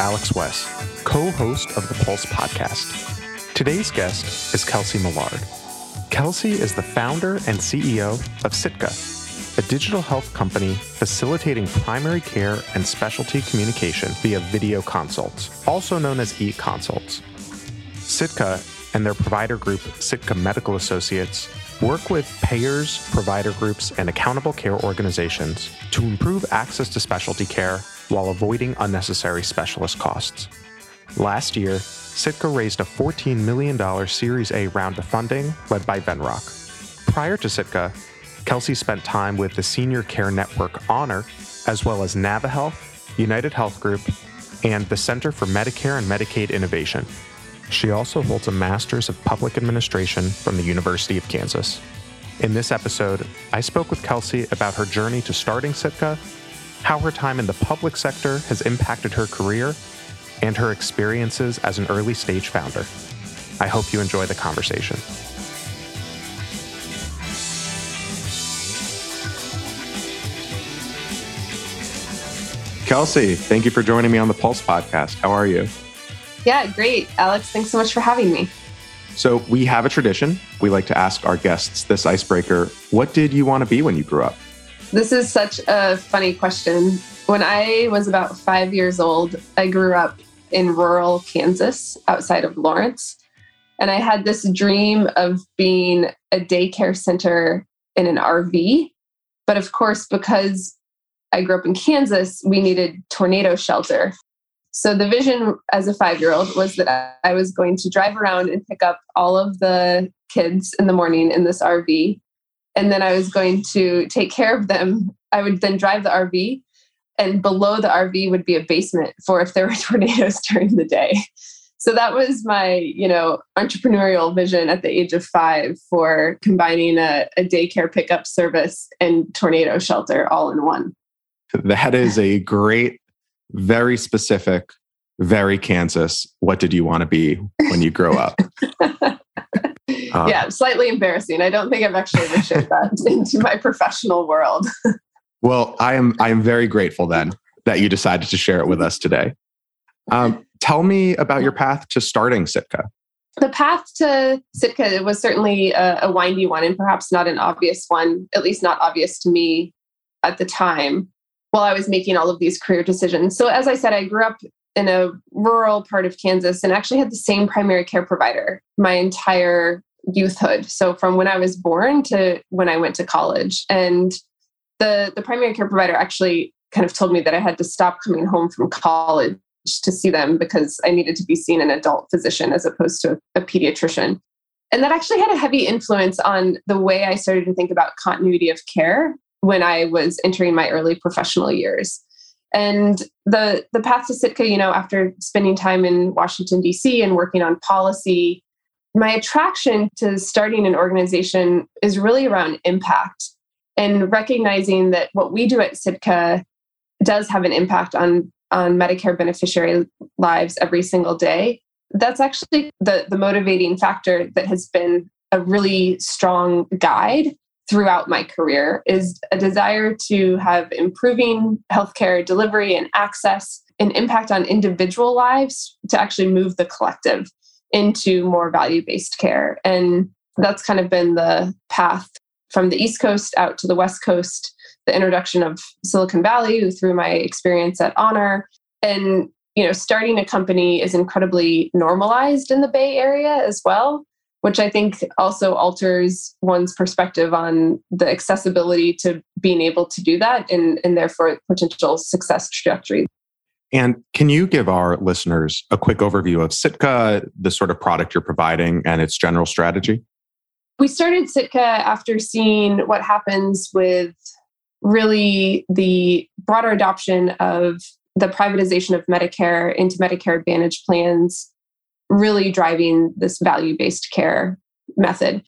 Alex West, co host of the Pulse podcast. Today's guest is Kelsey Mellard. Kelsey is the founder and CEO of Sitka, a digital health company facilitating primary care and specialty communication via video consults, also known as e consults. Sitka and their provider group, Sitka Medical Associates, work with payers, provider groups, and accountable care organizations to improve access to specialty care while avoiding unnecessary specialist costs. Last year, Sitka raised a $14 million Series A round of funding led by Venrock. Prior to Sitka, Kelsey spent time with the Senior Care Network Honor, as well as NaviHealth, United Health Group, and the Center for Medicare and Medicaid Innovation. She also holds a Master's of Public Administration from the University of Kansas. In this episode, I spoke with Kelsey about her journey to starting Sitka, how her time in the public sector has impacted her career, and her experiences as an early stage founder. I hope you enjoy the conversation. Kelsey, thank you for joining me on the Pulse podcast. How are you? Yeah, great. Alex, thanks so much for having me. So, we have a tradition. We like to ask our guests this icebreaker What did you want to be when you grew up? This is such a funny question. When I was about five years old, I grew up in rural Kansas outside of Lawrence. And I had this dream of being a daycare center in an RV. But of course, because I grew up in Kansas, we needed tornado shelter. So the vision as a five year old was that I was going to drive around and pick up all of the kids in the morning in this RV. And then I was going to take care of them. I would then drive the RV, and below the RV would be a basement for if there were tornadoes during the day. So that was my, you know, entrepreneurial vision at the age of five for combining a, a daycare pickup service and tornado shelter all in one. That is a great, very specific, very Kansas. What did you want to be when you grow up? uh, yeah, slightly embarrassing. I don't think I've actually ever shared that into my professional world. well, I am I am very grateful then that you decided to share it with us today. Um, tell me about your path to starting Sitka. The path to Sitka was certainly a, a windy one and perhaps not an obvious one, at least not obvious to me at the time while I was making all of these career decisions. So, as I said, I grew up in a rural part of Kansas and actually had the same primary care provider my entire youthhood. So, from when I was born to when I went to college. And the, the primary care provider actually kind of told me that I had to stop coming home from college to see them because I needed to be seen an adult physician as opposed to a, a pediatrician. And that actually had a heavy influence on the way I started to think about continuity of care when I was entering my early professional years. And the the path to Sitka, you know, after spending time in Washington D.C. and working on policy, my attraction to starting an organization is really around impact and recognizing that what we do at Sitka does have an impact on on Medicare beneficiary lives every single day. That's actually the the motivating factor that has been a really strong guide throughout my career is a desire to have improving healthcare delivery and access and impact on individual lives to actually move the collective into more value based care. And that's kind of been the path from the East Coast out to the West Coast, the introduction of Silicon Valley through my experience at Honor. And you know, starting a company is incredibly normalized in the Bay Area as well which I think also alters one's perspective on the accessibility to being able to do that and, and therefore potential success trajectory. And can you give our listeners a quick overview of Sitka, the sort of product you're providing, and its general strategy? We started Sitka after seeing what happens with really the broader adoption of the privatization of Medicare into Medicare Advantage plans really driving this value based care method.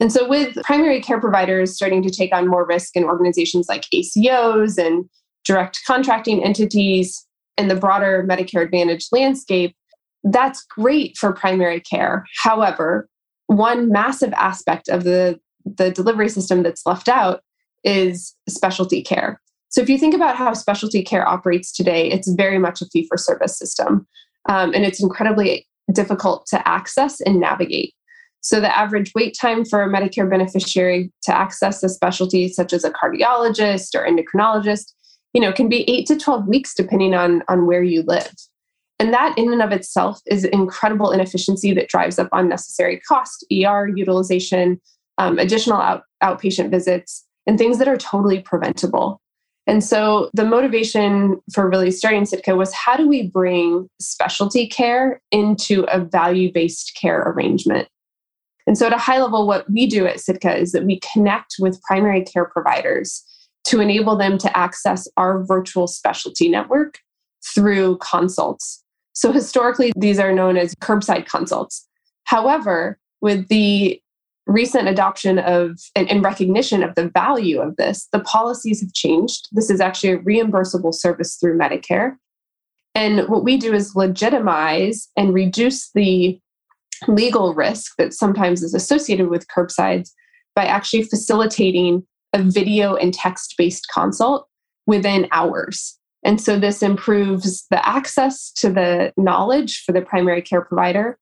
And so, with primary care providers starting to take on more risk in organizations like ACOs and direct contracting entities and the broader Medicare Advantage landscape, that's great for primary care. However, one massive aspect of the, the delivery system that's left out is specialty care. So if you think about how specialty care operates today, it's very much a fee for service system. Um, and it's incredibly difficult to access and navigate. So the average wait time for a Medicare beneficiary to access a specialty such as a cardiologist or endocrinologist, you know, can be 8 to 12 weeks depending on on where you live. And that in and of itself is incredible inefficiency that drives up unnecessary cost, ER utilization, um, additional out, outpatient visits, and things that are totally preventable. And so the motivation for really starting Sitka was how do we bring specialty care into a value based care arrangement? And so, at a high level, what we do at Sitka is that we connect with primary care providers to enable them to access our virtual specialty network through consults. So, historically, these are known as curbside consults. However, with the recent adoption of and, and, recognition of the value of this, the policies have changed. This is actually a reimbursable service through Medicare. And what we do is legitimize and reduce the legal risk that sometimes is associated with curbsides by actually facilitating a video and text based consult within hours. And so this improves the access to the knowledge for the primary care provider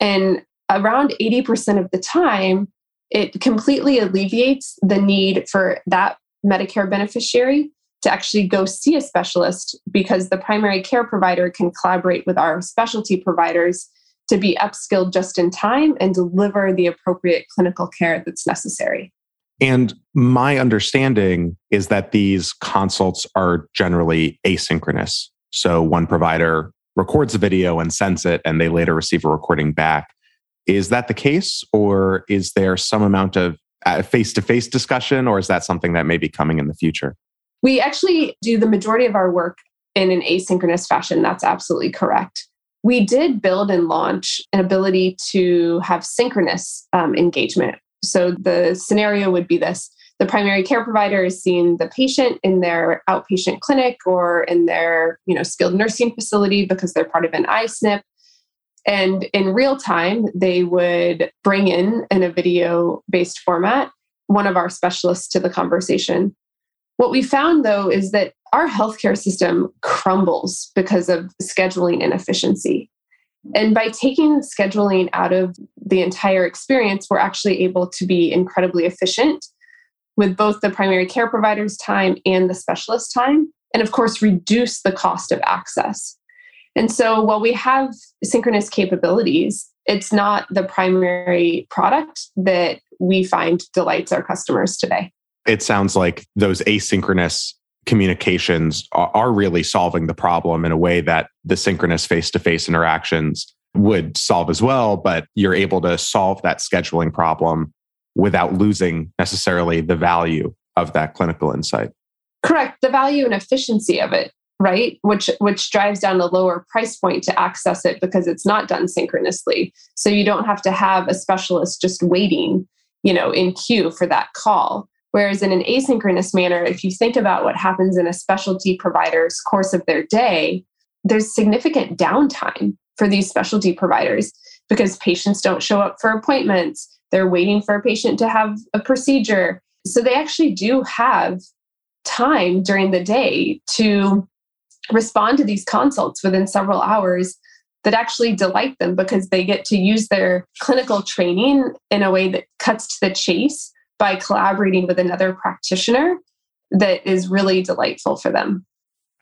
and around 80% of the time, it completely alleviates the need for that Medicare beneficiary to actually go see a specialist because the primary care provider can collaborate with our specialty providers to be upskilled just in time and deliver the appropriate clinical care that's necessary. And my understanding is that these consults are generally asynchronous. So one provider records a video and sends it, and they later receive a recording back. Is that the case, or is there some amount of face to face discussion, or is that something that may be coming in the future? We actually do the majority of our work in an asynchronous fashion. That's absolutely correct. We did build and launch an ability to have synchronous um, engagement. So the scenario would be this the primary care provider is seeing the patient in their outpatient clinic or in their you know skilled nursing facility because they're part of an I-SNP and in real time, they would bring in, in a video based format, one of our specialists to the conversation. What we found though is that our healthcare system crumbles because of scheduling inefficiency. And by taking scheduling out of the entire experience, we're actually able to be incredibly efficient with both the primary care provider's time and the specialist time. And of course, reduce the cost of access. And so while we have synchronous capabilities, it's not the primary product that we find delights our customers today. It sounds like those asynchronous communications are, really solving the problem in a way that the synchronous face to face interactions would solve as well. But you're able to solve that scheduling problem without losing necessarily the value of that clinical insight. Correct. The value and efficiency of it right? Which which drives down a lower price point to access it because it's not done synchronously. So you don't have to have a specialist just waiting you know in queue for that call. Whereas in an asynchronous manner if you think about what happens in a specialty provider's course of their day there's significant downtime for these specialty providers because patients don't show up for appointments. They're waiting for a patient to have a procedure. So they actually do have time during the day to respond to these consults within several hours that actually delight them because they get to use their clinical training in a way that cuts to the chase by collaborating with another practitioner that is really delightful for them.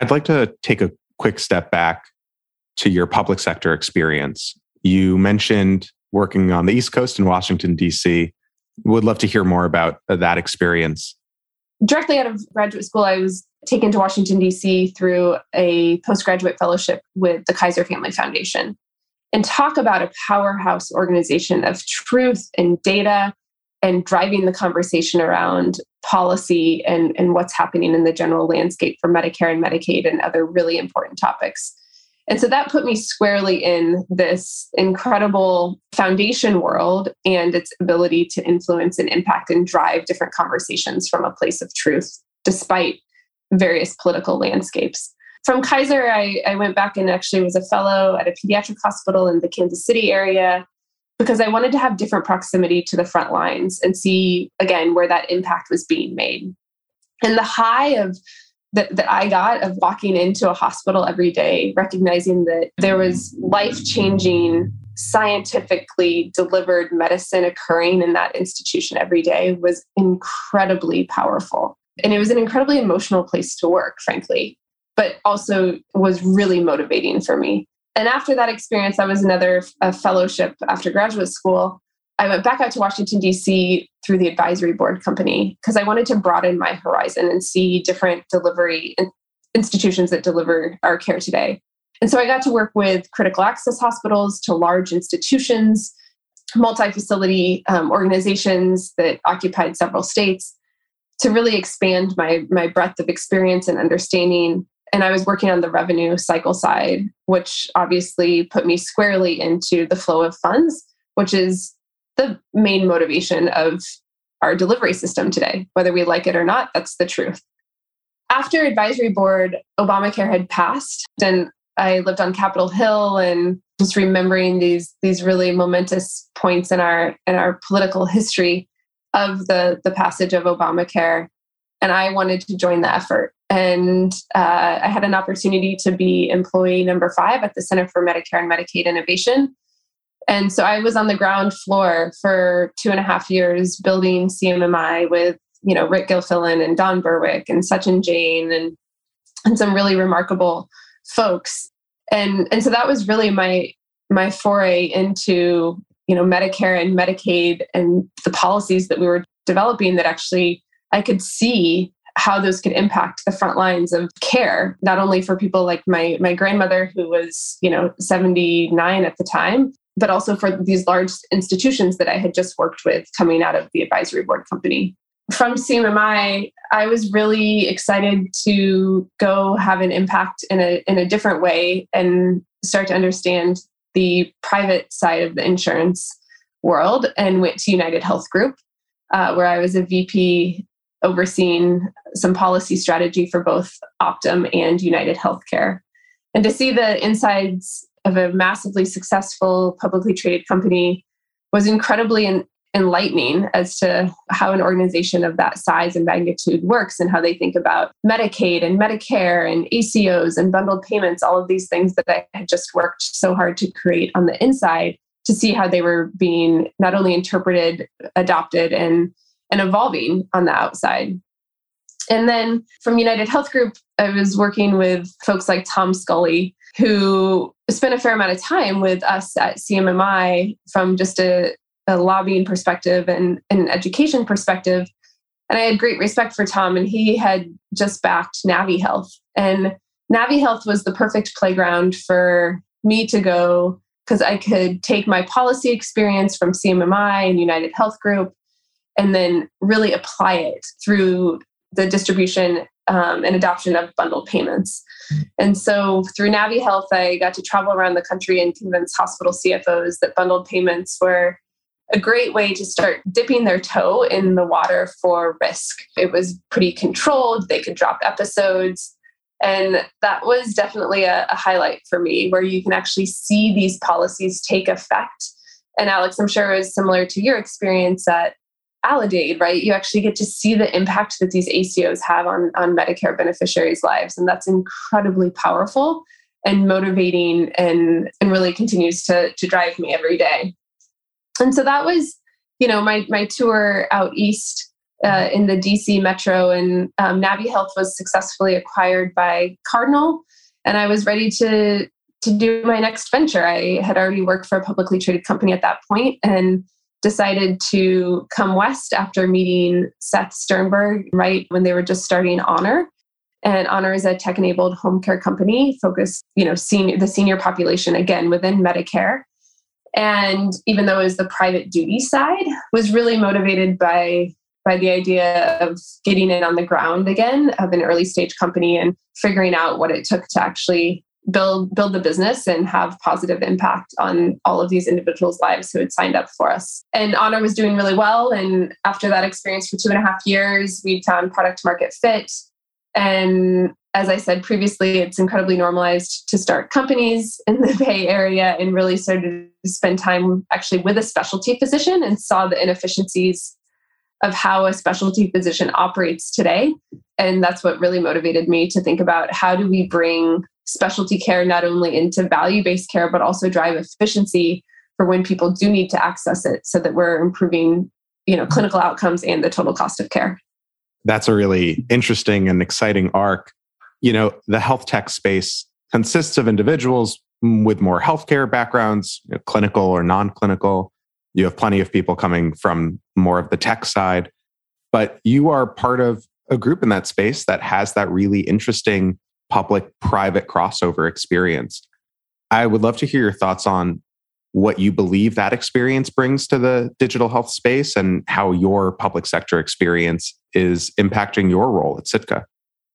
I'd like to take a quick step back to your public sector experience. You mentioned working on the East Coast in Washington, D.C. Would love to hear more about that experience. Directly out of graduate school, I was taken to Washington, D.C. through a postgraduate fellowship with the Kaiser Family Foundation and talk about a powerhouse organization of truth and data and driving the conversation around policy and, and what's happening in the general landscape for Medicare and Medicaid and other really important topics. And so that put me squarely in this incredible foundation world and its ability to influence and impact and drive different conversations from a place of truth, despite various political landscapes. From Kaiser, I, I went back and actually was a fellow at a pediatric hospital in the Kansas City area because I wanted to have different proximity to the front lines and see again where that impact was being made. And the high of that, that I got of walking into a hospital every day, recognizing that there was life changing, scientifically delivered medicine occurring in that institution every day was incredibly powerful. And it was an incredibly emotional place to work, frankly, but also was really motivating for me. And after that experience, I was another fellowship after graduate school. I went back out to Washington, D.C. through the advisory board company because I wanted to broaden my horizon and see different delivery institutions that deliver our care today. And so I got to work with critical access hospitals to large institutions, multi facility um, organizations that occupied several states to really expand my, my breadth of experience and understanding. And I was working on the revenue cycle side, which obviously put me squarely into the flow of funds, which is the main motivation of our delivery system today. Whether we like it or not, that's the truth. After advisory board, Obamacare had passed, and I lived on Capitol Hill and just remembering these these really momentous points in our in our political history of the the passage of Obamacare, and I wanted to join the effort. And uh, I had an opportunity to be employee number five at the Center for Medicare and Medicaid Innovation, and so I was on the ground floor for two and a half years building CMMI with, you know, Rick Gilfillan and Don Berwick and Sachin Jain and, and some really remarkable folks. And, and so that was really my, my foray into, you know, Medicare and Medicaid and the policies that we were developing that actually I could see how those could impact the front lines of care not only for people like my my grandmother who was you know 79 at the time but also for these large institutions that I had just worked with coming out of the advisory board company. From CMMI, I was really excited to go have an impact in a, in a different way and start to understand the private side of the insurance world and went to United Health Group, uh, where I was a VP overseeing some policy strategy for both Optum and United Healthcare. And to see the insides of a massively successful publicly traded company was incredibly enlightening as to how an organization of that size and magnitude works and how they think about Medicaid and Medicare and ACOs and bundled payments, all of these things that I had just worked so hard to create on the inside to see how they were being not only interpreted, adopted, and, and evolving on the outside. And then from United Health Group, I was working with folks like Tom Scully, who spent a fair amount of time with us at CMMI from just a, a lobbying perspective and, and, an education perspective. And I had great respect for Tom, and he had just backed Navi Health. And Navi Health was the perfect playground for me to go because I could take my policy experience from CMMI and United Health Group and then really apply it through the distribution um, and adoption of bundled payments. And so through Navi Health, I got to travel around the country and convince hospital CFOs that bundled payments were a great way to start dipping their toe in the water for risk. It was pretty controlled, they could drop episodes. And that was definitely a, a highlight for me, where you can actually see these policies take effect. And Alex, I'm sure it was similar to your experience at Aledade, right? You actually get to see the impact that these ACOs have on, on Medicare beneficiaries' lives. And that's incredibly powerful and motivating and, and really continues to, to drive me every day. And so that was, you know, my, my tour out east uh, in the DC metro and um, Navi Health was successfully acquired by Cardinal. And I was ready to, to do my next venture. I had already worked for a publicly traded company at that point and decided to come west after meeting Seth Sternberg right when they were just starting Honor. And Honor is a tech-enabled home care company focused, you know, senior the senior population again within Medicare. And even though it was the private duty side, was really motivated by by the idea of getting in on the ground again of an early stage company and figuring out what it took to actually build build the business and have positive impact on all of these individuals lives who had signed up for us. And honor was doing really well. And after that experience for two and a half years we found product market fit. And as i said previously it's incredibly normalized to start companies in the bay area and really started to spend time actually with a specialty physician and saw the inefficiencies of how a specialty physician operates today. And that's what really motivated me to think about how do we bring specialty care not only into value based care, but also drive efficiency for when people do need to access it so that we're improving you know clinical outcomes and the total cost of care. That's a really interesting and exciting arc you know the health tech space consists of individuals mm, with more healthcare backgrounds you know, clinical or non-clinical you have plenty of people coming from more of the tech side but you are part of a group in that space that has that really interesting public private crossover experience. I would love to hear your thoughts on what you believe that experience brings to the digital health space and how your public sector experience is impacting your role at Sitka.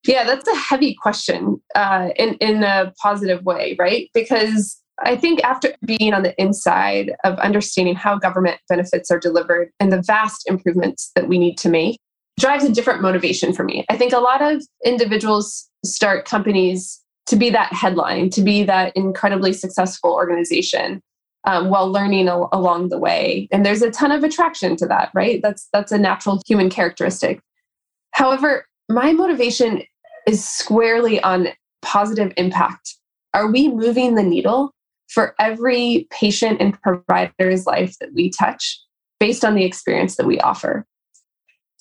Yeah, that's a heavy question uh, in, in a positive way, right? Because I think after being on the inside of understanding how government benefits are delivered and the vast improvements that we need to make, drives a different motivation for me. I think a lot of individuals start companies to be that headline, to be that incredibly successful organization. Um, while learning al- along the way, and there's a ton of attraction to that, right? That's that's a natural human characteristic. However, my motivation is squarely on positive impact. Are we moving the needle for every patient and provider's life that we touch based on the experience that we offer?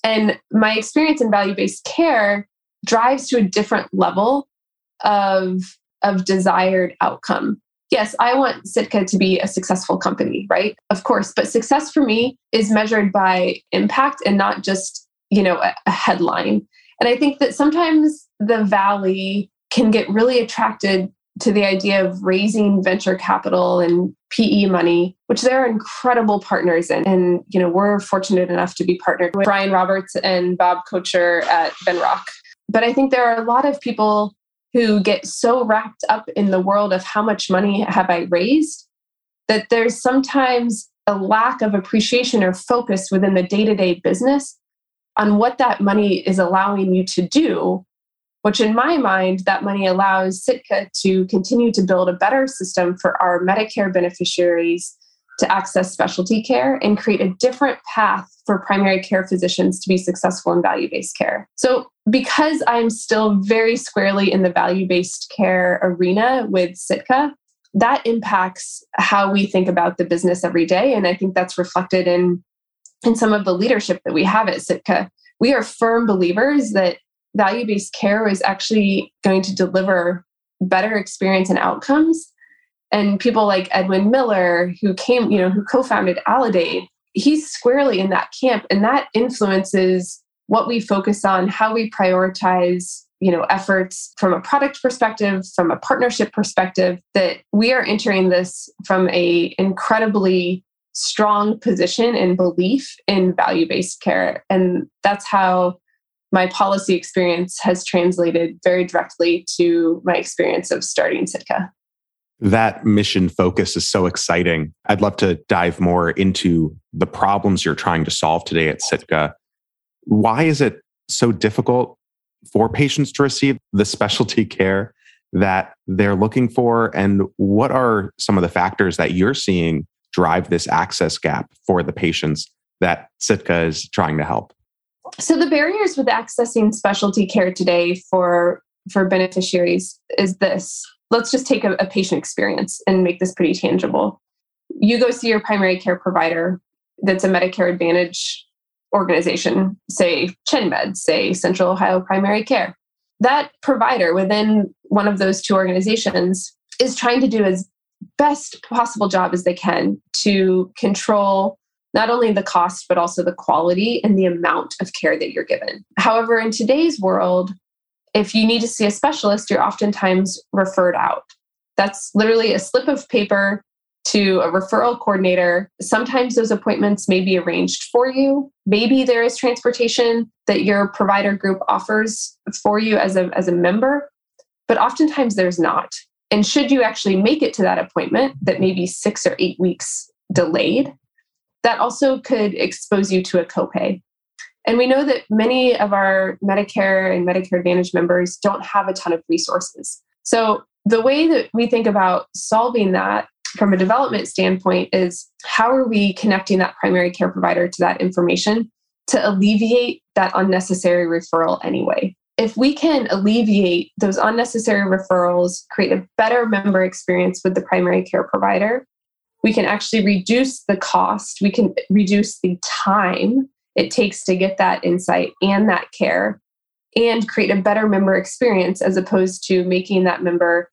And my experience in value based care drives to a different level of, of desired outcome. Yes, I want Sitka to be a successful company, right? Of course, but success for me is measured by impact and not just, you know, a, a headline. And I think that sometimes the valley can get really attracted to the idea of raising venture capital and PE money, which there are incredible partners in. And, you know, we're fortunate enough to be partnered with Brian Roberts and Bob Kocher at Venrock. But I think there are a lot of people who get so wrapped up in the world of how much money have I raised that there's sometimes a lack of appreciation or focus within the day to day business on what that money is allowing you to do which in my mind, that money allows Sitka to continue to build a better system for our Medicare beneficiaries to access specialty care and create a different path for primary care physicians to be successful in value based care. So, because I'm still very squarely in the value based care arena with Sitka, that impacts how we think about the business every day. And I think that's reflected in, in some of the leadership that we have at Sitka. We are firm believers that value based care is actually going to deliver better experience and outcomes. And people like Edwin Miller, who came, you know, who co founded Aledade, he's squarely in that camp. And that influences what we focus on, how we prioritize you know efforts from a product perspective from a partnership perspective that we are entering this from a incredibly strong position and belief in value based care and that's how my policy experience has translated very directly to my experience of starting Sitka. That mission focus is so exciting. I'd love to dive more into the problems you're trying to solve today at Sitka. Why is it so difficult for patients to receive the specialty care that they're looking for? And what are some of the factors that you're seeing drive this access gap for the patients that Sitka is trying to help? So the barriers with accessing specialty care today for for beneficiaries is this. Let's just take a, a patient experience and make this pretty tangible. You go see your primary care provider that's a Medicare Advantage organization, say ChenMed, say Central Ohio Primary Care. That provider within one of those two organizations is trying to do as best possible job as they can to control not only the cost, but also the quality and the amount of care that you're given. However, in today's world, if you need to see a specialist, you're oftentimes referred out. That's literally a slip of paper to a referral coordinator. Sometimes those appointments may be arranged for you. Maybe there is transportation that your provider group offers for you as a, as a member, but oftentimes there's not. And should you actually make it to that appointment that may be six or eight weeks delayed, that also could expose you to a copay. And we know that many of our Medicare and Medicare Advantage members don't have a ton of resources. So, the way that we think about solving that from a development standpoint is how are we connecting that primary care provider to that information to alleviate that unnecessary referral anyway? If we can alleviate those unnecessary referrals, create a better member experience with the primary care provider, we can actually reduce the cost, we can reduce the time it takes to get that insight and that care and create a better member experience as opposed to making that member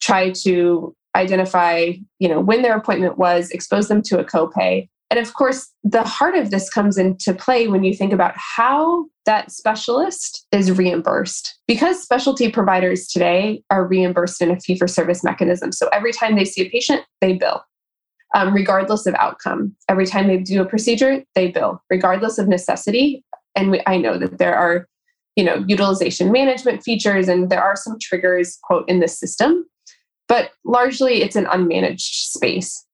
try to identify you know when their appointment was expose them to a copay and of course the heart of this comes into play when you think about how that specialist is reimbursed. Because specialty providers today are reimbursed in a fee for service mechanism. So every time they see a patient they bill um, regardless of outcome. Every time they do a procedure they bill regardless of necessity. And we, i know that there are you know utilization management features and there are some triggers quote in the system. But largely it's an unmanaged space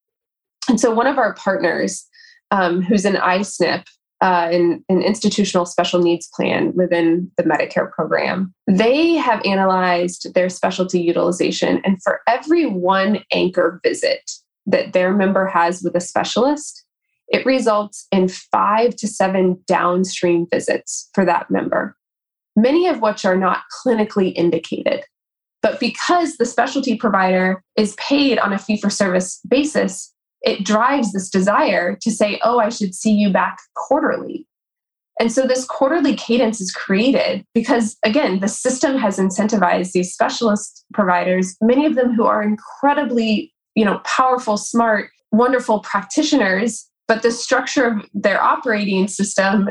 and so one of our partners um, who's an I-SNP uh, in an institutional special needs plan within the medicare program they have analyzed their specialty utilization and for every one anchor visit that their member has with a specialist it results in five to seven downstream visits for that member many of which are not clinically indicated. But because the specialty provider is paid on a fee for service basis, it drives this desire to say, oh, I should see you back quarterly. And so this quarterly cadence is created because, again, the system has incentivized these specialist providers, many of them who are incredibly, you know, powerful, smart, wonderful practitioners, but the structure of their operating system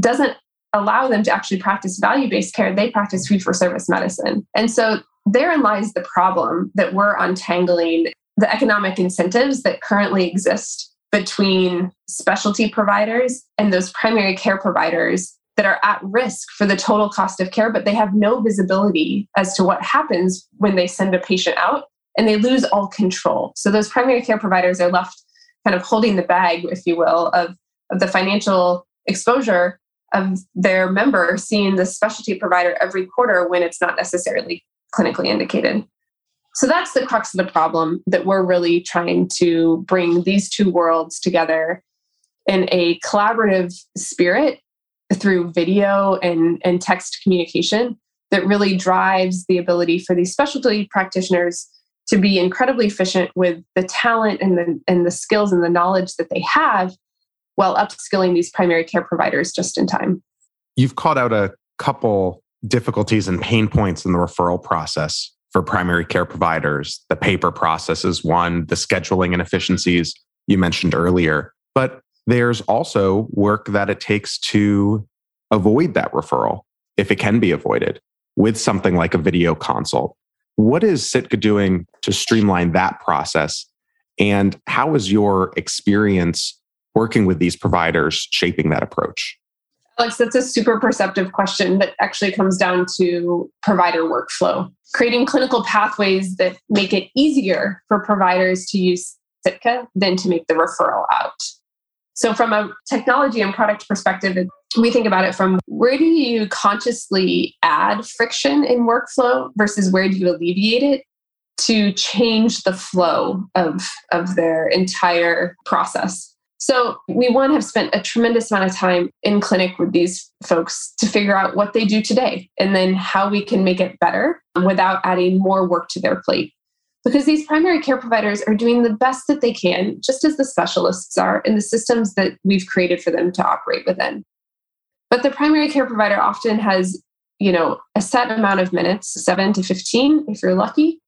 doesn't allow them to actually practice value based care, they practice fee for service medicine. And so therein lies the problem that we're untangling the economic incentives that currently exist between specialty providers and those primary care providers that are at risk for the total cost of care, but they have no visibility as to what happens when they send a patient out and they lose all control. So those primary care providers are left kind of holding the bag, if you will, of, of the financial exposure of their member seeing the specialty provider every quarter when it's not necessarily clinically indicated. So that's the crux of the problem that we're really trying to bring these two worlds together in a collaborative spirit through video and, and text communication that really drives the ability for these specialty practitioners to be incredibly efficient with the talent and the, and the skills and the knowledge that they have while upskilling these primary care providers just in time. You've called out a couple difficulties and pain points in the referral process for primary care providers. The paper process is one, the scheduling inefficiencies you mentioned earlier. But there's also work that it takes to avoid that referral, if it can be avoided, with something like a video consult. What is Sitka doing to streamline that process? And how is your experience working with these providers shaping that approach? Alex, that's a super perceptive question that actually comes down to provider workflow. Creating clinical pathways that make it easier for providers to use Sitka than to make the referral out. So, from a technology and product perspective, we think about it from where do you consciously add friction in workflow versus where do you alleviate it to change the flow of, of their entire process. So we one have spent a tremendous amount of time in clinic with these folks to figure out what they do today and then how we can make it better without adding more work to their plate. Because these primary care providers are doing the best that they can, just as the specialists are in the systems that we've created for them to operate within. But the primary care provider often has, you know, a set amount of minutes, 7 to 15 if you're lucky,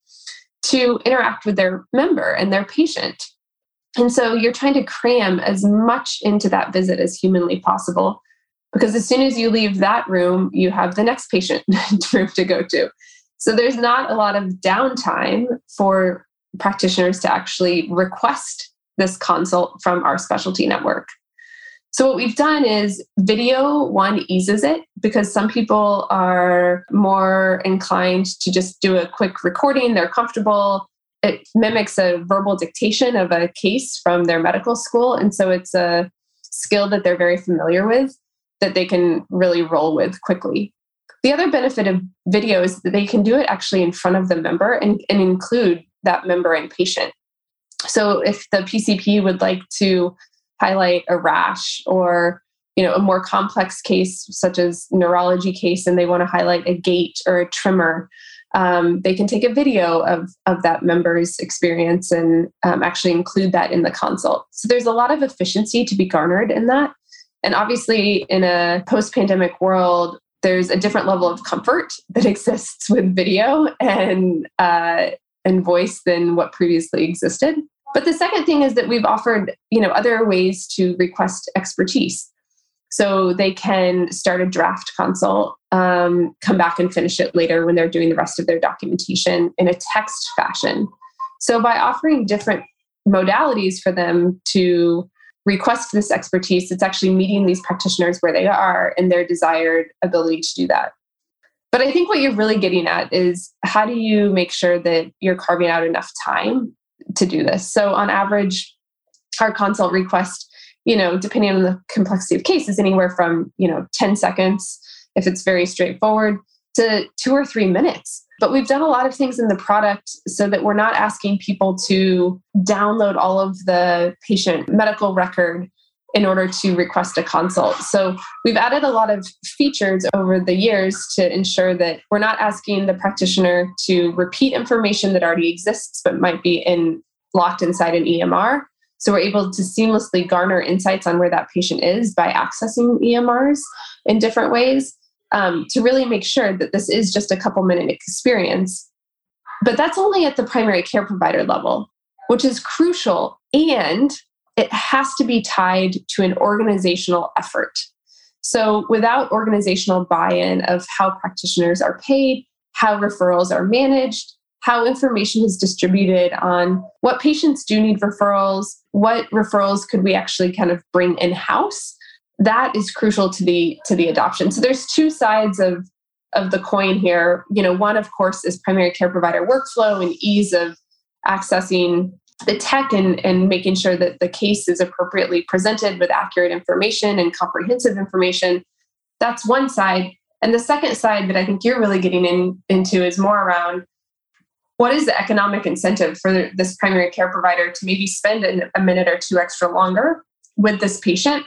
to interact with their member and their patient and so you're trying to cram as much into that visit as humanly possible. Because as soon as you leave that room, you have the next patient room to go to. So there's not a lot of downtime for practitioners to actually request this consult from our specialty network. So, what we've done is video one eases it because some people are more inclined to just do a quick recording, they're comfortable it mimics a verbal dictation of a case from their medical school. And so it's a skill that they're very familiar with that they can really roll with quickly. The other benefit of video is that they can do it actually in front of the member and, and include that member and patient. So if the PCP would like to highlight a rash or you know a more complex case such as neurology case and they want to highlight a gait or a tremor um, they can take a video of, of that member's experience and um, actually include that in the consult. So there's a lot of efficiency to be garnered in that. And obviously in a post-pandemic world there's a different level of comfort that exists with video and uh, and voice than what previously existed. But the second thing is that we've offered, you know, other ways to request expertise. So they can start a draft consult, um, come back and finish it later when they're doing the rest of their documentation in a text fashion. So by offering different modalities for them to request this expertise, it's actually meeting these practitioners where they are and their desired ability to do that. But I think what you're really getting at is how do you make sure that you're carving out enough time to do this. So on average, our consult request, you know, depending on the complexity of cases, anywhere from, you know, 10 seconds if it's very straightforward to two or three minutes. But we've done a lot of things in the product so that we're not asking people to download all of the patient medical record in order to request a consult. So we've added a lot of features over the years to ensure that we're not asking the practitioner to repeat information that already exists but might be in locked inside an EMR. So we're able to seamlessly garner insights on where that patient is by accessing EMRs in different ways um, to really make sure that this is just a couple minute experience. But that's only at the primary care provider level, which is crucial. And it has to be tied to an organizational effort. So, without organizational buy in of how practitioners are paid, how referrals are managed, how information is distributed on what patients do need referrals, what referrals could we actually kind of bring in house, that is crucial to the to the adoption. So there's two sides of of the coin here. You know, one of course is primary care provider workflow and ease of accessing the tech and, and making sure that the case is appropriately presented with accurate information and comprehensive information. That's one side. And the second side that I think you're really getting in, into is more around what is the economic incentive for this primary care provider to maybe spend a minute or two extra longer with this patient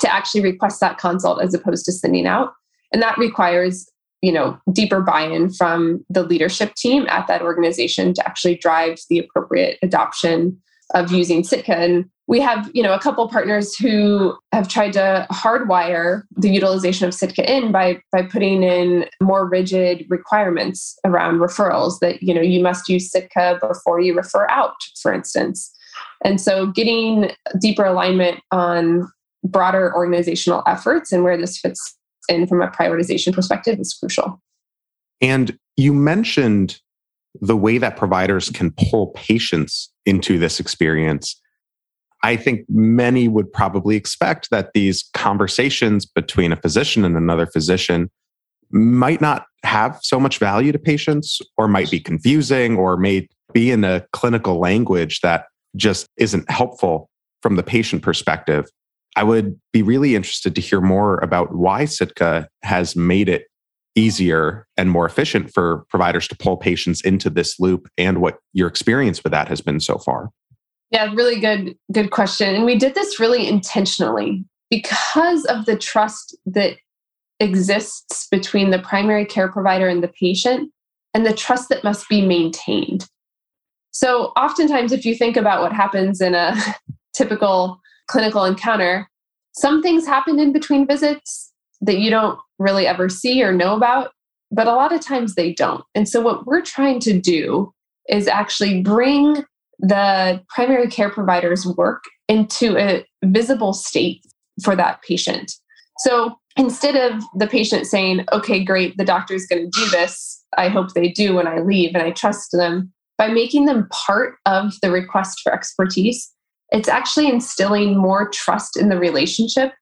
to actually request that consult as opposed to sending out? And that requires you know deeper buy-in from the leadership team at that organization to actually drive the appropriate adoption of using sitka and we have you know a couple partners who have tried to hardwire the utilization of sitka in by by putting in more rigid requirements around referrals that you know you must use sitka before you refer out for instance and so getting deeper alignment on broader organizational efforts and where this fits in from a prioritization perspective is crucial. And you mentioned the way that providers can pull patients into this experience. I think many would probably expect that these conversations between a physician and another physician might not have so much value to patients or might be confusing or may be in a clinical language that just isn't helpful from the patient perspective. I would be really interested to hear more about why Sitka has made it easier and more efficient for providers to pull patients into this loop and what your experience with that has been so far. Yeah, really good good question. And we did this really intentionally because of the trust that exists between the primary care provider and the patient and the trust that must be maintained. So oftentimes if you think about what happens in a typical clinical encounter, some things happen in between visits that you don't really ever see or know about, but a lot of times they don't. And so, what we're trying to do is actually bring the primary care provider's work into a visible state for that patient. So, instead of the patient saying, okay, great, the doctor's going to do this, I hope they do when I leave and I trust them, by making them part of the request for expertise, it's actually instilling more trust in the relationship,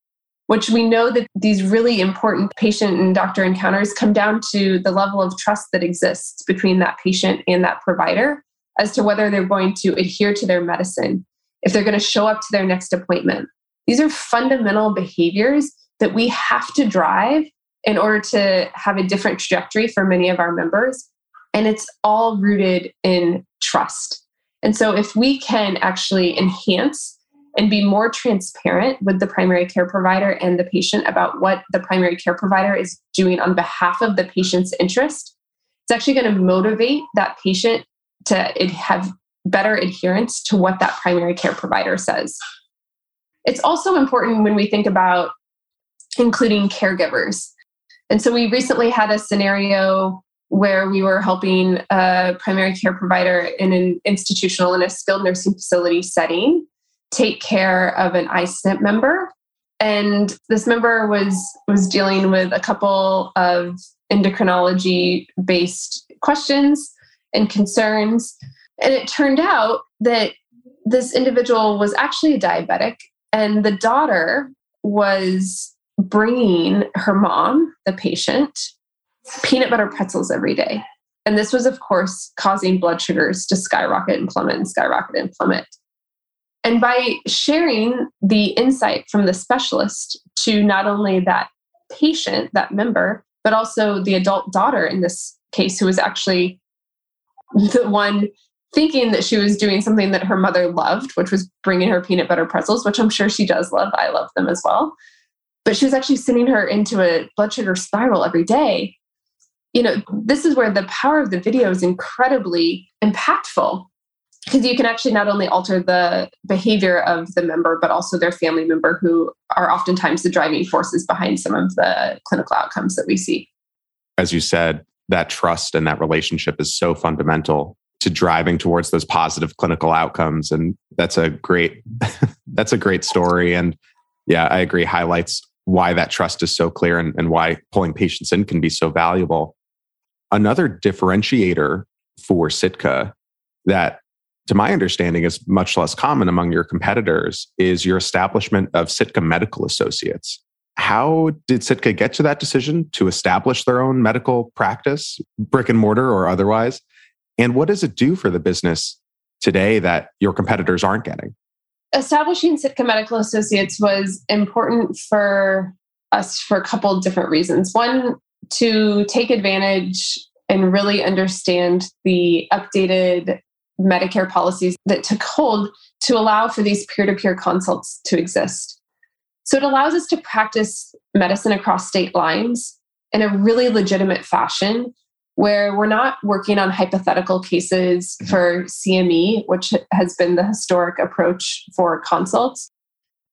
which we know that these really important patient and doctor encounters come down to the level of trust that exists between that patient and that provider as to whether they're going to adhere to their medicine, if they're going to show up to their next appointment. These are fundamental behaviors that we have to drive in order to have a different trajectory for many of our members. And it's all rooted in trust. And so, if we can actually enhance and be more transparent with the primary care provider and the patient about what the primary care provider is doing on behalf of the patient's interest, it's actually going to motivate that patient to have better adherence to what that primary care provider says. It's also important when we think about including caregivers. And so we recently had a scenario where we were helping a primary care provider in an institutional in a skilled nursing facility setting take care of an I-SNP member. And this member was was dealing with a couple of endocrinology based questions and concerns. And it turned out that this individual was actually a diabetic, and the daughter was bringing her mom, the patient, peanut butter pretzels every day. And this was, of course, causing blood sugars to skyrocket and plummet and skyrocket and plummet. And by sharing the insight from the specialist to not only that patient, that member, but also the adult daughter in this case, who was actually the one thinking that she was doing something that her mother loved, which was bringing her peanut butter pretzels, which I'm sure she does love. I love them as well. But she was actually sending her into a blood sugar spiral every day. You know, this is where the power of the video is incredibly impactful because you can actually not only alter the behavior of the member, but also their family member, who are oftentimes the driving forces behind some of the clinical outcomes that we see. As you said, that trust and that relationship is so fundamental to driving towards those positive clinical outcomes and that's a great that's a great story and yeah i agree highlights why that trust is so clear and, and why pulling patients in can be so valuable another differentiator for sitka that to my understanding, is much less common among your competitors, is your establishment of Sitka Medical Associates. How did Sitka get to that decision to establish their own medical practice, brick and mortar or otherwise? And what does it do for the business today that your competitors aren't getting? Establishing Sitka Medical Associates was important for us for a couple different reasons. One, to take advantage and really understand the updated Medicare policies that took hold to allow for these peer to peer consults to exist. So it allows us to practice medicine across state lines in a really legitimate fashion where we're not working on hypothetical cases mm-hmm. for CME, which has been the historic approach for consults,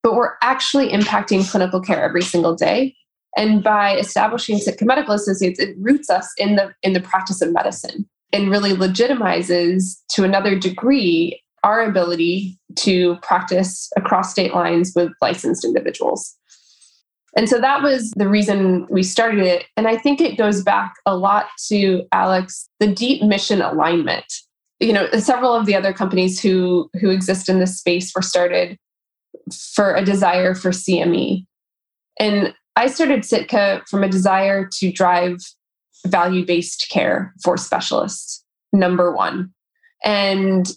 but we're actually impacting clinical care every single day. And by establishing Sitka Medical Associates, it roots us in the in the practice of medicine and really legitimizes to another degree our ability to practice across state lines with licensed individuals. And so that was the reason we started it. And I think it goes back a lot to Alex, the deep mission alignment. You know, several of the other companies who who exist in this space were started for a desire for CME. And I started Sitka from a desire to drive value based care for specialists, number one. And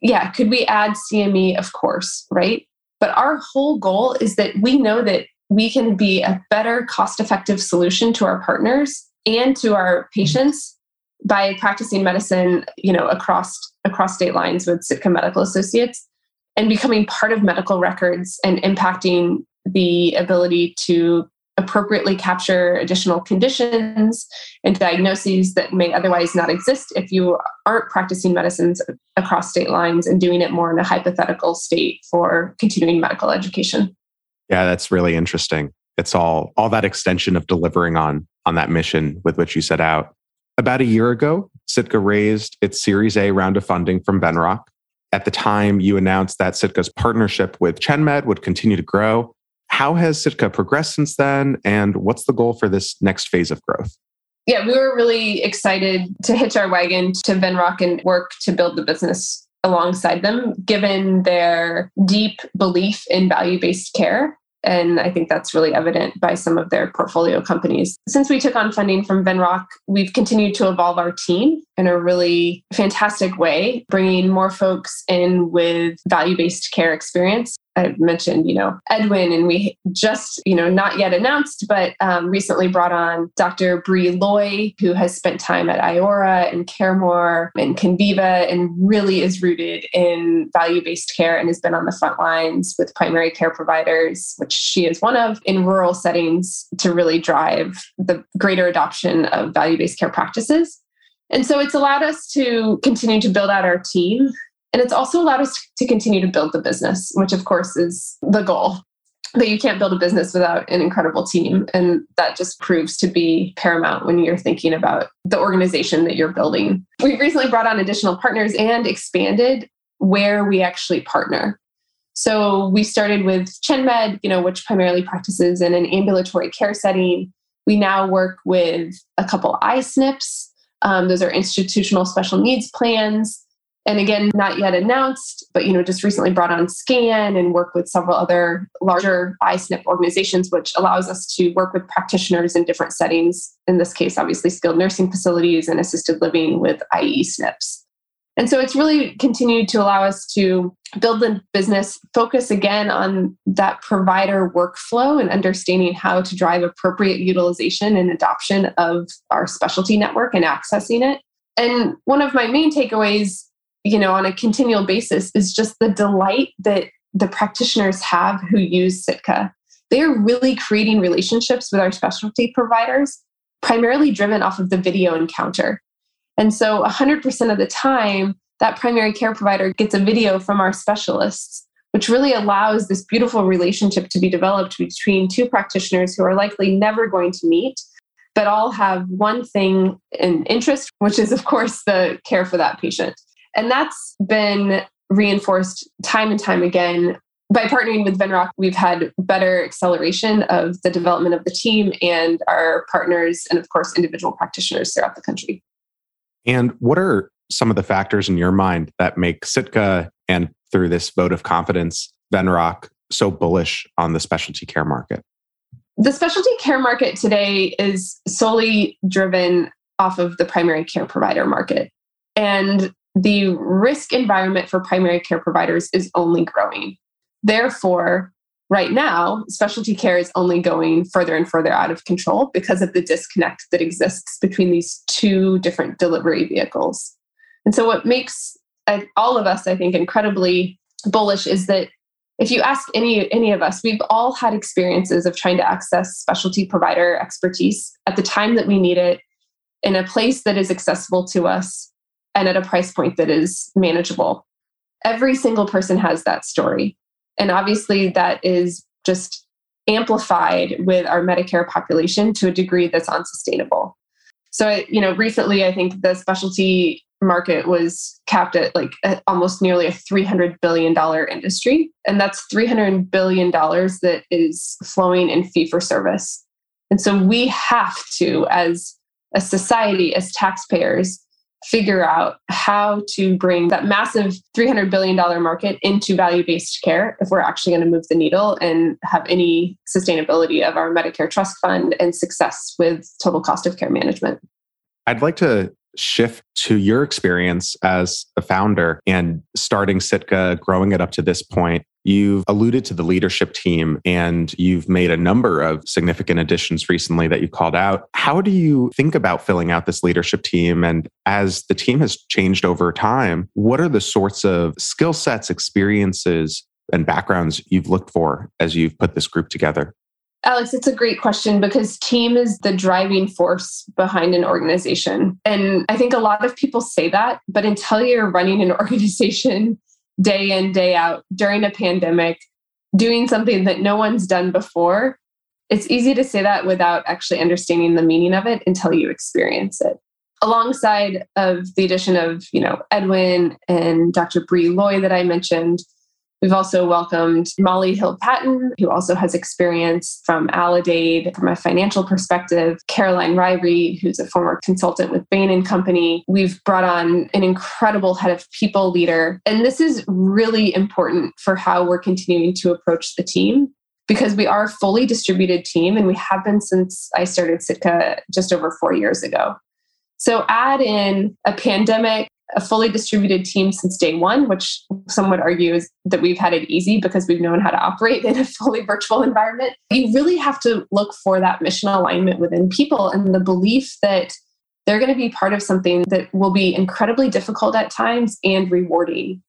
yeah, could we add CME? Of course, right? But our whole goal is that we know that we can be a better cost effective solution to our partners and to our patients by practicing medicine you know across across state lines with sitka medical associates and becoming part of medical records and impacting the ability to appropriately capture additional conditions and diagnoses that may otherwise not exist if you aren't practicing medicines across state lines and doing it more in a hypothetical state for continuing medical education. Yeah, that's really interesting. It's all all that extension of delivering on on that mission with which you set out. About a year ago, Sitka raised its Series A round of funding from Venrock. At the time, you announced that Sitka's partnership with ChenMed would continue to grow how has Sitka progressed since then? And what's the goal for this next phase of growth? Yeah, we were really excited to hitch our wagon to Venrock and work to build the business alongside them, given their deep belief in value based care. And I think that's really evident by some of their portfolio companies. Since we took on funding from Venrock, we've continued to evolve our team in a really fantastic way, bringing more folks in with value based care experience I mentioned, you know, Edwin, and we just, you know, not yet announced, but um, recently brought on Dr. Bree Loy, who has spent time at Iora and CareMore and Conviva and really is rooted in value based care and has been on the front lines with primary care providers, which she is one of, in rural settings to really drive the greater adoption of value based care practices. And so it's allowed us to continue to build out our team. And it's also allowed us to continue to build the business, which of course is the goal. That you can't build a business without an incredible team. And that just proves to be paramount when you're thinking about the organization that you're building. We've recently brought on additional partners and expanded where we actually partner. So we started with ChenMed, you know, which primarily practices in an ambulatory care setting. We now work with a couple I-SNPs um, those are institutional special needs plans. And again, not yet announced, but you know, just recently brought on SCAN and work with several other larger I-SNP organizations, which allows us to work with practitioners in different settings. In this case, obviously skilled nursing facilities and assisted living with I-SNPs. And so it's really continued to allow us to build the business, focus again on that provider workflow and understanding how to drive appropriate utilization and adoption of our specialty network and accessing it. And one of my main takeaways, you know, on a continual basis is just the delight that the practitioners have who use Sitka. They are really creating relationships with our specialty providers, primarily driven off of the video encounter. And so 100% of the time, that primary care provider gets a video from our specialists, which really allows this beautiful relationship to be developed between two practitioners who are likely never going to meet, but all have one thing in interest, which is, of course, the care for that patient. And that's been reinforced time and time again. By partnering with Venrock, we've had better acceleration of the development of the team and our partners, and of course, individual practitioners throughout the country. And what are some of the factors in your mind that make Sitka and through this vote of confidence, Venrock so bullish on the specialty care market? The specialty care market today is solely driven off of the primary care provider market. And the risk environment for primary care providers is only growing. Therefore, right now, specialty care is only going further and further out of control because of the disconnect that exists between these two different delivery vehicles. And so, what makes uh, all of us, I think, incredibly bullish is that if you ask any any of us, we've all had experiences of trying to access specialty provider expertise at the time that we need it, in a place that is accessible to us, and at a price point that is manageable. Every single person has that story. And obviously, that is just amplified with our Medicare population to a degree that's unsustainable. So, you know, recently, I think the specialty market was capped at like almost nearly a $300 billion industry. And that's $300 billion that is flowing in fee for service. And so we have to, as a society, as taxpayers, figure out how to bring that massive $300 billion market into value based care if we're actually going to move the needle and have any sustainability of our Medicare trust fund and success with total cost of care management. I'd like to shift to your experience as a founder and starting Sitka, growing it up to this point. You've alluded to the leadership team and you've made a number of significant additions recently that you called out. How do you think about filling out this leadership team? And as the team has changed over time, what are the sorts of skill sets, experiences, and backgrounds you've looked for as you've put this group together? Alex, it's a great question because team is the driving force behind an organization. And I think a lot of people say that, but until you're running an organization day in, day out during a pandemic, doing something that no one's done before, it's easy to say that without actually understanding the meaning of it until you experience it. Alongside of the addition of, you know, Edwin and Dr. Bree Loy that I mentioned, We've also welcomed Molly Hill Patton, who also has experience from Aledade from a financial perspective, Caroline Ryrie, who's a former consultant with Bain and Company. We've brought on an incredible head of people leader. And this is really important for how we're continuing to approach the team because we are a fully distributed team and we have been since I started Sitka just over four years ago. So add in a pandemic a fully distributed team since day one, which some would argue is that we've had it easy because we've known how to operate in a fully virtual environment. You really have to look for that mission alignment within people and the belief that they're going to be part of something that will be incredibly difficult at times and rewarding.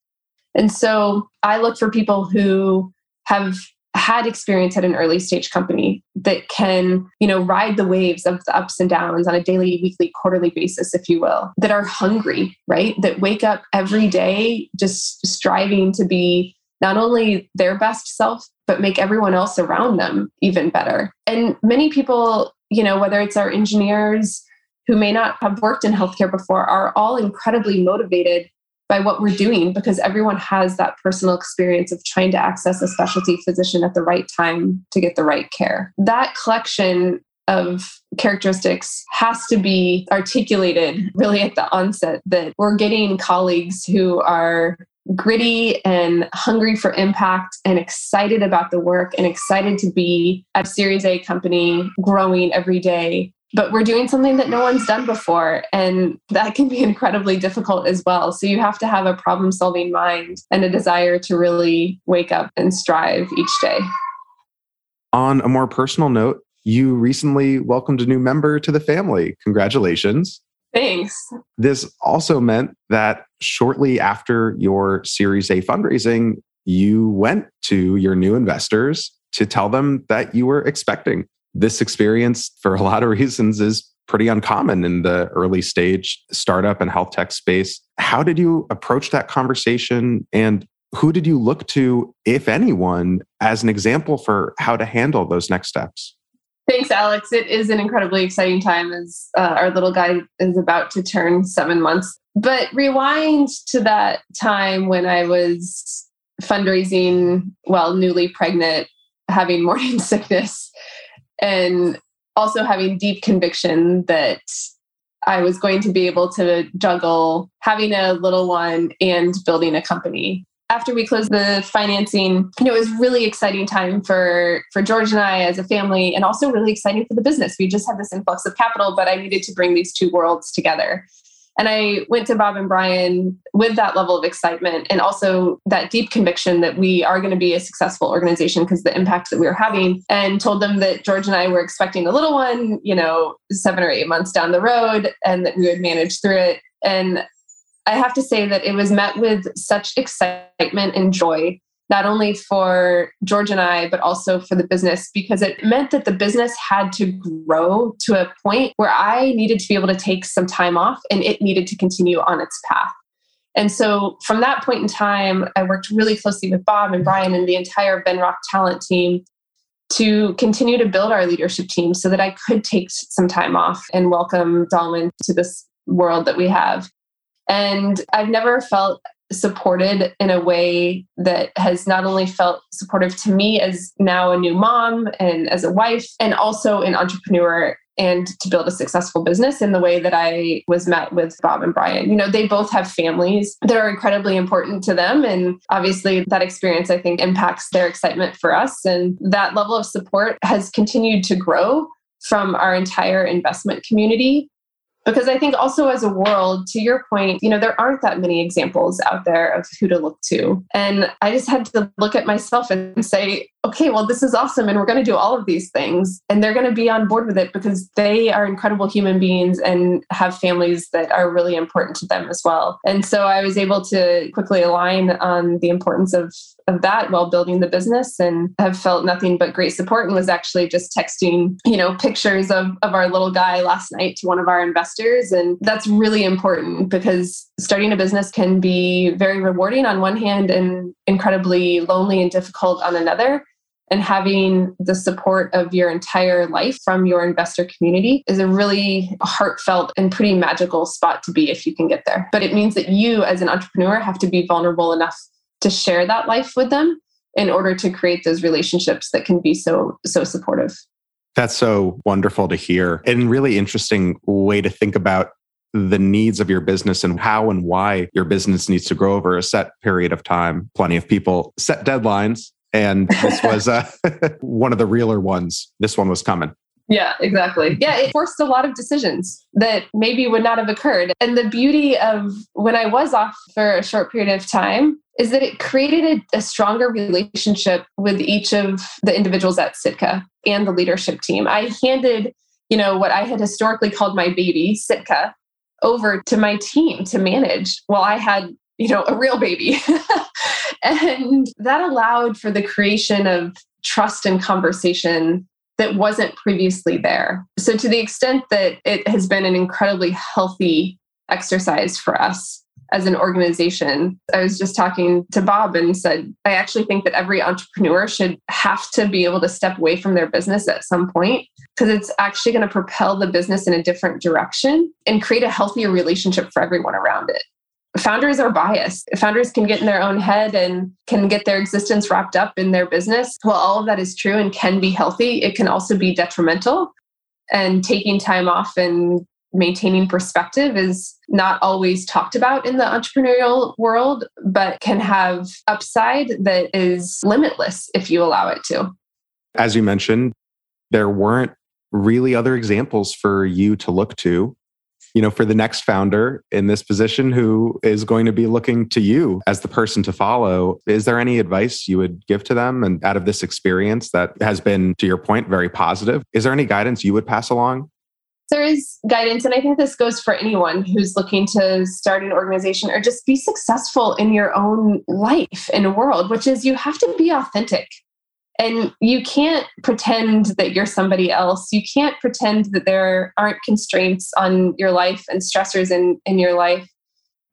And so I look for people who have had experience at an early stage company that can you know ride the waves of the ups and downs on a daily weekly quarterly basis if you will that are hungry right? That wake up every day just striving to be not only their best self but make everyone else around them even better. And many people you know whether it's our engineers who may not have worked in healthcare before are all incredibly motivated by what we're doing because everyone has that personal experience of trying to access a specialty physician at the right time to get the right care. That collection of characteristics has to be articulated really at the onset that we're getting colleagues who are gritty and hungry for impact and excited about the work and excited to be a series A company growing every day but we're doing something that no one's done before and that can be incredibly difficult as well. So you have to have a problem solving mind and a desire to really wake up and strive each day. On a more personal note you recently welcomed a new member to the family. Congratulations. Thanks. This also meant that shortly after your series a fundraising you went to your new investors to tell them that you were expecting this experience, for a lot of reasons, is pretty uncommon in the early stage startup and health tech space. How did you approach that conversation? And who did you look to, if anyone, as an example for how to handle those next steps? Thanks, Alex. It is an incredibly exciting time as uh, our little guy is about to turn seven months. But rewind to that time when I was fundraising while newly pregnant, having morning sickness and also having deep conviction that I was going to be able to juggle having a little one and building a company. After we closed the financing, you know, it was really exciting time for for George and I as a family, and also really exciting for the business. We just had this influx of capital, but I needed to bring these two worlds together. And I went to Bob and Brian with that level of excitement and also that deep conviction that we are going to be a successful organization because the impact that we were having, and told them that George and I were expecting a little one, you know, seven or eight months down the road, and that we would manage through it. And I have to say that it was met with such excitement and joy not only for George and I, but also for the business, because it meant that the business had to grow to a point where I needed to be able to take some time off and it needed to continue on its path. And so from that point in time, I worked really closely with Bob and Brian and the entire Venrock talent team to continue to build our leadership team so that I could take some time off and welcome Dalman to this world that we have. And I've never felt supported in a way that has not only felt supportive to me as now a new mom and as a wife, and also an entrepreneur and to build a successful business in the way that I was met with Bob and Brian. You know, they both have families that are incredibly important to them. And obviously, that experience, I think, impacts their excitement for us. And that level of support has continued to grow from our entire investment community because I think also as a world, to your point, you know, there aren't that many examples out there of who to look to. And I just had to look at myself and say, okay, well, this is awesome. And we're going to do all of these things. And they're going to be on board with it because they are incredible human beings and have families that are really important to them as well. And so I was able to quickly align on the importance of, of that while building the business and have felt nothing but great support and was actually just texting, you know, pictures of, of our little guy last night to one of our investors. And that's really important because starting a business can be very rewarding on one hand and incredibly lonely and difficult on another and having the support of your entire life from your investor community is a really heartfelt and pretty magical spot to be if you can get there. But it means that you, as an entrepreneur, have to be vulnerable enough to share that life with them in order to create those relationships that can be so so supportive. That's so wonderful to hear and really interesting way to think about the needs of your business and how and why your business needs to grow over a set period of time. Plenty of people set deadlines and this was uh, one of the realer ones. This one was coming. Yeah, exactly. Yeah, it forced a lot of decisions that maybe would not have occurred. And the beauty of when I was off for a short period of time is that it created a, a stronger relationship with each of the individuals at Sitka and the leadership team. I handed, you know, what I had historically called my baby, Sitka, over to my team to manage while I had, you know, a real baby. and that allowed for the creation of trust and conversation that wasn't previously there. So, to the extent that it has been an incredibly healthy exercise for us as an organization, I was just talking to Bob and said, I actually think that every entrepreneur should have to be able to step away from their business at some point because it's actually going to propel the business in a different direction and create a healthier relationship for everyone around it founders are biased. Founders can get in their own head and can get their existence wrapped up in their business. While all of that is true and can be healthy, it can also be detrimental. And taking time off and maintaining perspective is not always talked about in the entrepreneurial world, but can have upside that is limitless if you allow it to. As you mentioned, there weren't really other examples for you to look to you know, for the next founder in this position who is going to be looking to you as the person to follow, is there any advice you would give to them? And out of this experience that has been, to your point, very positive, is there any guidance you would pass along? There is guidance, and I think this goes for anyone who's looking to start an organization or just be successful in your own life and world, which is you have to be authentic. And you can't pretend that you're somebody else. You can't pretend that there aren't constraints on your life and stressors in, in your life.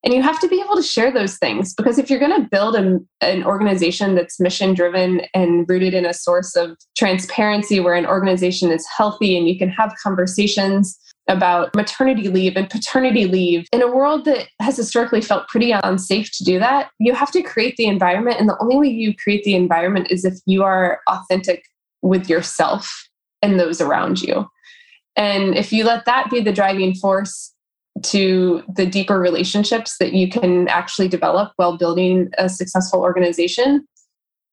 And you have to be able to share those things because if you're going to build a, an organization that's mission driven and rooted in a source of transparency where an organization is healthy and you can have conversations about maternity leave and paternity leave. In a world that has historically felt pretty unsafe to do that you have to create the environment and the only way you create the environment is if you are authentic with yourself and those around you. And if you let that be the driving force to the deeper relationships that you can actually develop while building a successful organization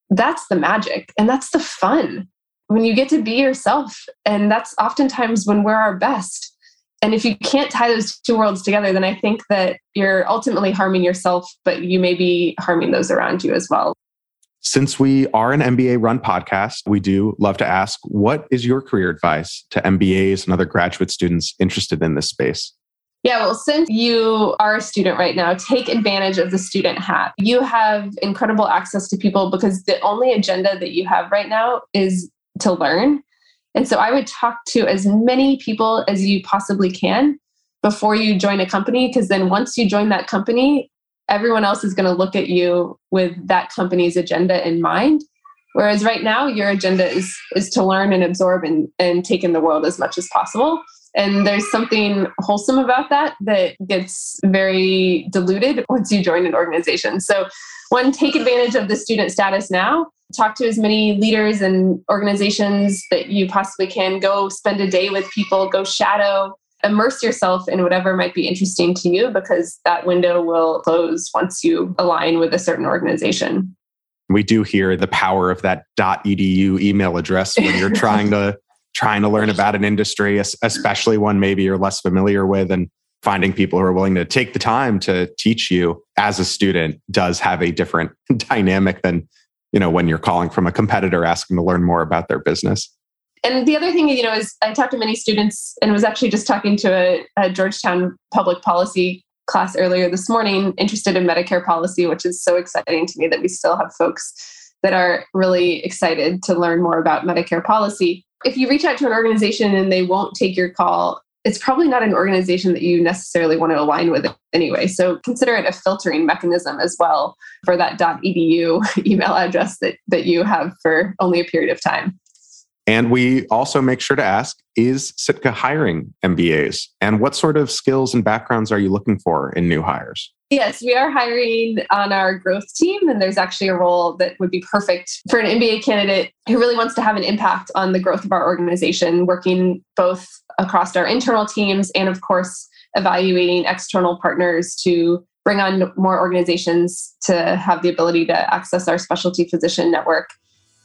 that's the magic and that's the fun. When you get to be yourself and that's oftentimes when we're our best and if you can't tie those two worlds together, then I think that you're ultimately harming yourself, but you may be harming those around you as well. Since we are an MBA run podcast, we do love to ask what is your career advice to MBAs and other graduate students interested in this space? Yeah, well, since you are a student right now, take advantage of the student hat. You have incredible access to people because the only agenda that you have right now is to learn. And so I would talk to as many people as you possibly can before you join a company, because then once you join that company, everyone else is going to look at you with that company's agenda in mind. Whereas right now, your agenda is is to learn and absorb and, and take in the world as much as possible. And there's something wholesome about that that gets very diluted once you join an organization. So, one, take advantage of the student status now talk to as many leaders and organizations that you possibly can. Go spend a day with people, go shadow, immerse yourself in whatever might be interesting to you because that window will close once you align with a certain organization. We do hear the power of that .edu email address when you're trying to trying to learn about an industry, especially one maybe you're less familiar with and finding people who are willing to take the time to teach you as a student does have a different dynamic than you know when you're calling from a competitor asking to learn more about their business. And the other thing you know is i talked to many students and was actually just talking to a, a georgetown public policy class earlier this morning interested in medicare policy which is so exciting to me that we still have folks that are really excited to learn more about medicare policy. If you reach out to an organization and they won't take your call it's probably not an organization that you necessarily want to align with anyway. So consider it a filtering mechanism as well for that .edu email address that, that you have for only a period of time. And we also make sure to ask Is Sitka hiring MBAs? And what sort of skills and backgrounds are you looking for in new hires? Yes, we are hiring on our growth team, and there's actually a role that would be perfect for an MBA candidate who really wants to have an impact on the growth of our organization, working both across our internal teams and, of course, evaluating external partners to bring on more organizations to have the ability to access our specialty physician network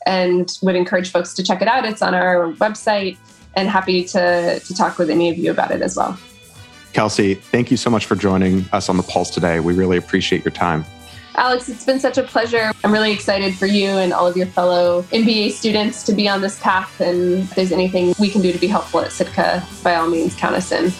and would encourage folks to check it out. It's on our website. and happy to, to talk with any of you about it as well. Kelsey, thank you so much for joining us on the Pulse today. We really appreciate your time. Alex, it's been such a pleasure. I'm really excited for you and all of your fellow MBA students to be on this path. And if there's anything we can do to be helpful at Sitka, by all means, count us in.